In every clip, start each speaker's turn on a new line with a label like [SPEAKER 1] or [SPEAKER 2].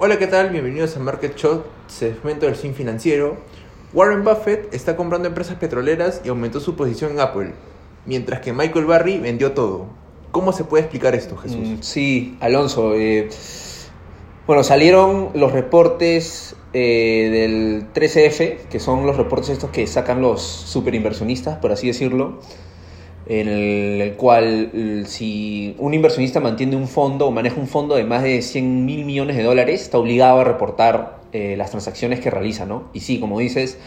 [SPEAKER 1] Hola, ¿qué tal? Bienvenidos a Market Shot, segmento del fin financiero. Warren Buffett está comprando empresas petroleras y aumentó su posición en Apple, mientras que Michael Barry vendió todo. ¿Cómo se puede explicar esto, Jesús?
[SPEAKER 2] Mm, sí, Alonso. eh, bueno, salieron los reportes eh, del 13F, que son los reportes estos que sacan los superinversionistas, por así decirlo, en el, cual l- si un inversionista mantiene un fondo o maneja un fondo de más de 100 mil millones de dólares, está obligado a reportar eh, las transacciones que realiza, ¿no? Y sí, como dices,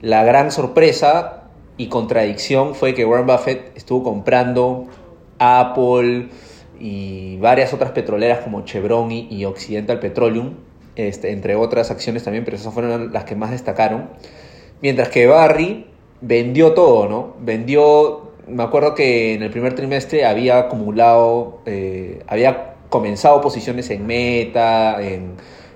[SPEAKER 2] la gran sorpresa y contradicción fue que Warren Buffett estuvo comprando Apple y varias otras petroleras como Chevron y, y Occidental Petroleum, este, entre otras acciones también, pero esas fueron las que más destacaron. Mientras que Barry vendió todo, ¿no? Vendió, me acuerdo que en el primer trimestre había acumulado, eh, había comenzado posiciones en Meta, en,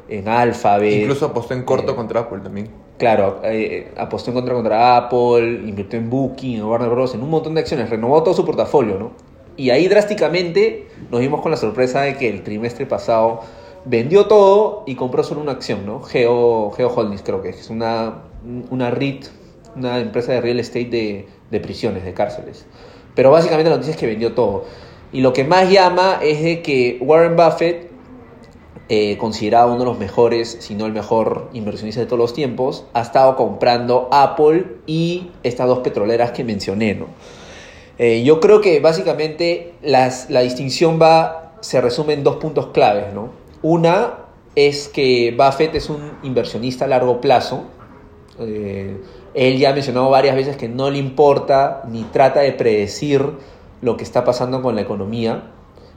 [SPEAKER 2] en Alphabet.
[SPEAKER 1] Incluso apostó en corto
[SPEAKER 2] eh,
[SPEAKER 1] contra Apple también.
[SPEAKER 2] Claro, eh, apostó en contra contra Apple, invirtió en Booking, en Warner Bros., en un montón de acciones, renovó todo su portafolio, ¿no? Y ahí drásticamente nos vimos con la sorpresa de que el trimestre pasado vendió todo y compró solo una acción, ¿no? Geo, Geo Holdings creo que es una, una REIT, una empresa de real estate de, de prisiones, de cárceles. Pero básicamente la noticia es que vendió todo. Y lo que más llama es de que Warren Buffett eh, considerado uno de los mejores, si no el mejor inversionista de todos los tiempos, ha estado comprando Apple y estas dos petroleras que mencioné, ¿no? Eh, yo creo que básicamente las- la distinción va, se resume en dos puntos claves, ¿no? Una es que Buffett es un inversionista a largo plazo. Eh, él ya ha mencionado varias veces que no le importa ni trata de predecir lo que está pasando con la economía.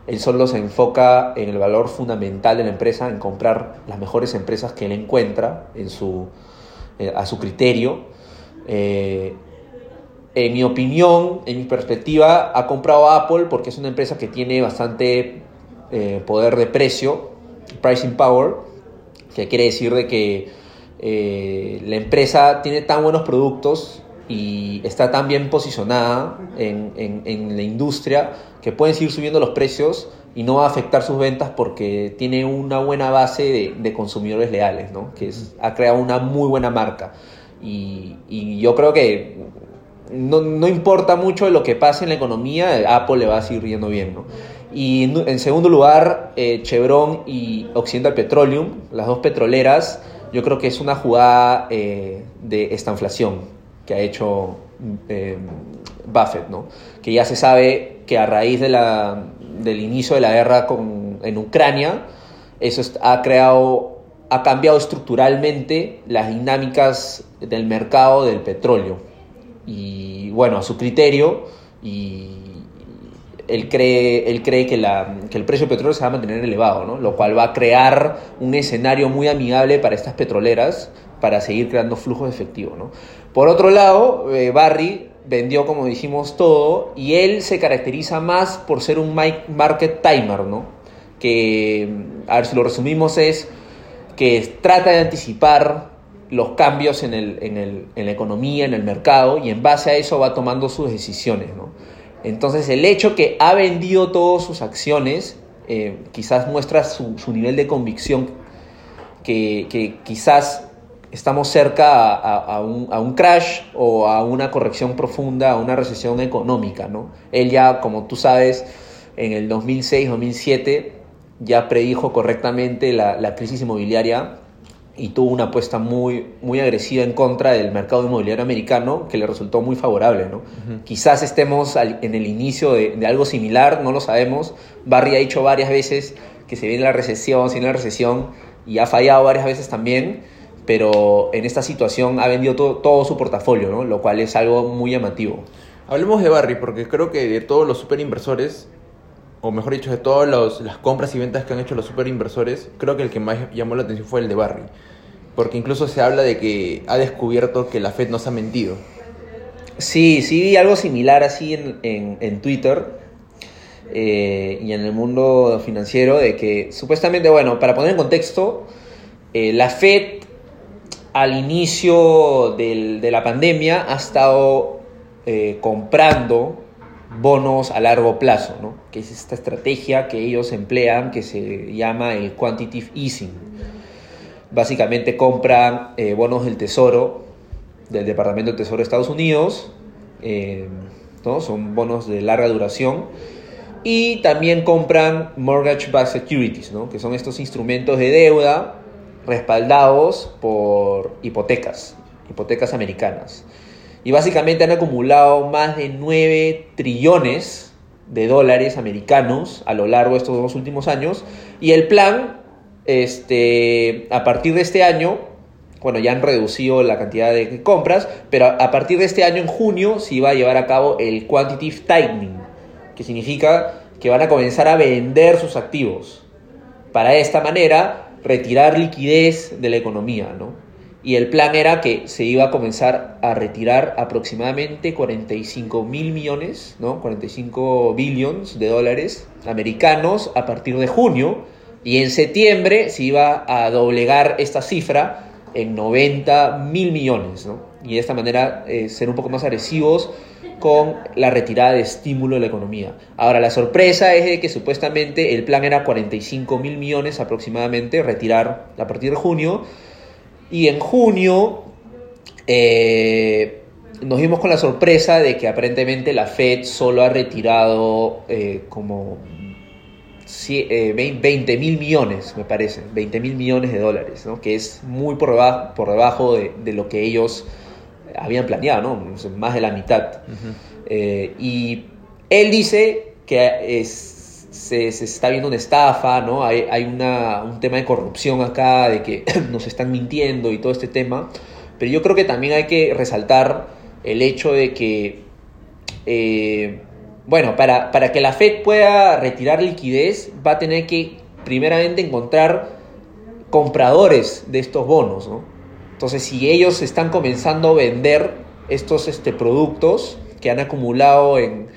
[SPEAKER 2] Él solo se enfoca en el valor fundamental de la empresa, en comprar las mejores empresas que él encuentra eh, a su criterio. Eh, en mi opinión, en mi perspectiva, ha comprado Apple porque es una empresa que tiene bastante eh, poder de precio, pricing power, que quiere decir de que eh, la empresa tiene tan buenos productos y está tan bien posicionada en, en- la industria que pueden seguir subiendo los precios y no va a afectar sus ventas porque tiene una buena base de, consumidores leales, ¿no? que ha creado una muy buena marca. Y, yo creo que no, no importa mucho lo que pase en la economía, Apple le va a seguir yendo bien, ¿no? Y en, en segundo lugar, eh, Chevron y Occidental Petroleum, las dos petroleras, yo creo que es una jugada eh, de esta inflación que ha hecho eh, Buffett, ¿no? Que ya se sabe que a raíz del inicio de la guerra con, en Ucrania, eso ha creado, ha cambiado estructuralmente las dinámicas del mercado del petróleo y bueno, a su criterio y él cree, él cree que, la, que el precio del petróleo se va a mantener elevado, ¿no? lo cual va a crear un escenario muy amigable para estas petroleras para seguir creando flujos de efectivo. ¿no? Por otro lado, eh, Barry vendió, como dijimos, todo y él se caracteriza más por ser un market timer, ¿no? que, a ver si lo resumimos, es que trata de anticipar los cambios en, el, en, el, en la economía, en el mercado, y en base a eso va tomando sus decisiones. ¿no? Entonces, el hecho que ha vendido todas sus acciones eh, quizás muestra su, su nivel de convicción, que, que quizás estamos cerca a, a- a un, a un crash o a una corrección profunda, a una recesión económica. ¿no? Él ya, como tú sabes, en el 2006-2007 ya predijo correctamente la, la crisis inmobiliaria y tuvo una apuesta muy, muy agresiva en contra del mercado inmobiliario americano que le resultó muy favorable. ¿no? Quizás estemos al- en el inicio de, de algo similar, no lo sabemos. Barry ha dicho varias veces que se viene la recesión, se viene la recesión y ha fallado varias veces también, pero en esta situación ha vendido todo, todo su portafolio, ¿no? lo cual es algo muy llamativo.
[SPEAKER 1] Hablemos de Barry, porque creo que de todos los superinversores, o mejor dicho, de todas las compras y ventas que han hecho los superinversores, creo que el que más llamó la atención fue el de Barry. Porque incluso se habla de que ha descubierto que la Fed nos ha mentido.
[SPEAKER 2] Sí, sí vi algo similar así en, en- en Twitter eh, y en el mundo financiero de que supuestamente, bueno, para poner en contexto, eh, la Fed al inicio del- de la pandemia ha estado eh, comprando bonos a largo plazo, ¿no? que es esta estrategia que ellos emplean que se llama el quantitative easing. Básicamente compran eh, bonos del Tesoro, del Departamento del Tesoro de Estados Unidos, eh, ¿no? son bonos de larga duración. Y también compran mortgage-backed securities, ¿no? que son estos instrumentos de deuda respaldados por hipotecas, hipotecas americanas. Y básicamente han acumulado más de 9 trillones de dólares americanos a lo largo de estos dos últimos años. Y el plan, este, a partir de este año, bueno, ya han reducido la cantidad de compras, pero a partir de este año, en junio, se iba a llevar a cabo el quantitative tightening, que significa que van a comenzar a vender sus activos. Para de esta manera retirar liquidez de la economía, ¿no? Y el plan era que se iba a comenzar a retirar aproximadamente 45 mil millones, ¿no? 45 billions de dólares americanos a partir de junio. Y en septiembre se iba a doblegar esta cifra en 90 mil millones, ¿no? Y de esta manera eh, ser un poco más agresivos con la retirada de estímulo de la economía. Ahora, la sorpresa es de que supuestamente el plan era 45 mil millones aproximadamente, retirar a partir de junio, y en junio eh, nos vimos con la sorpresa de que aparentemente la Fed solo ha retirado eh, como 20 eh, mil millones, me parece, 20 mil millones de dólares, ¿no? que es muy por debajo, por debajo de, de lo que ellos habían planeado, ¿no? más de la mitad. y él dice que es se, está viendo una estafa, ¿no? Hay, una, un tema de corrupción acá, de que nos están mintiendo y todo este tema. Pero yo creo que también hay que resaltar el hecho de que, eh, bueno, para, que la Fed pueda retirar liquidez, va a tener que primeramente encontrar compradores de estos bonos, ¿no? Entonces, si ellos están comenzando a vender estos este, productos que han acumulado en,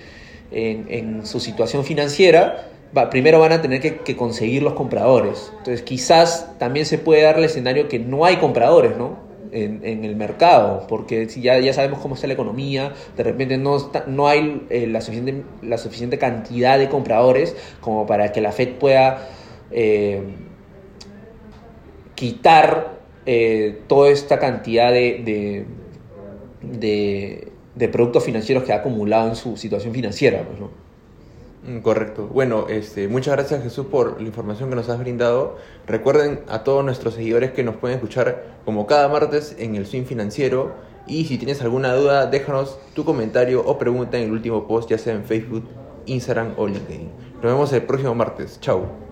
[SPEAKER 2] su situación financiera, primero van a tener que, conseguir los compradores. Entonces quizás también se puede dar el escenario que no hay compradores, ¿no? En, el mercado, porque ya, ya sabemos cómo está la economía, de repente no, no hay eh, la, suficiente, la suficiente cantidad de compradores como para que la Fed pueda eh, quitar eh, toda esta cantidad de, de, de, productos financieros que ha acumulado en su situación financiera. Pues, ¿no?
[SPEAKER 1] Mm, correcto. Bueno, este, muchas gracias Jesús por la información que nos has brindado. Recuerden a todos nuestros seguidores que nos pueden escuchar como cada martes en el Swing Financiero. Y si tienes alguna duda, déjanos tu comentario o pregunta en el último post, ya sea en Facebook, Instagram o LinkedIn. Nos vemos el próximo martes. Chao.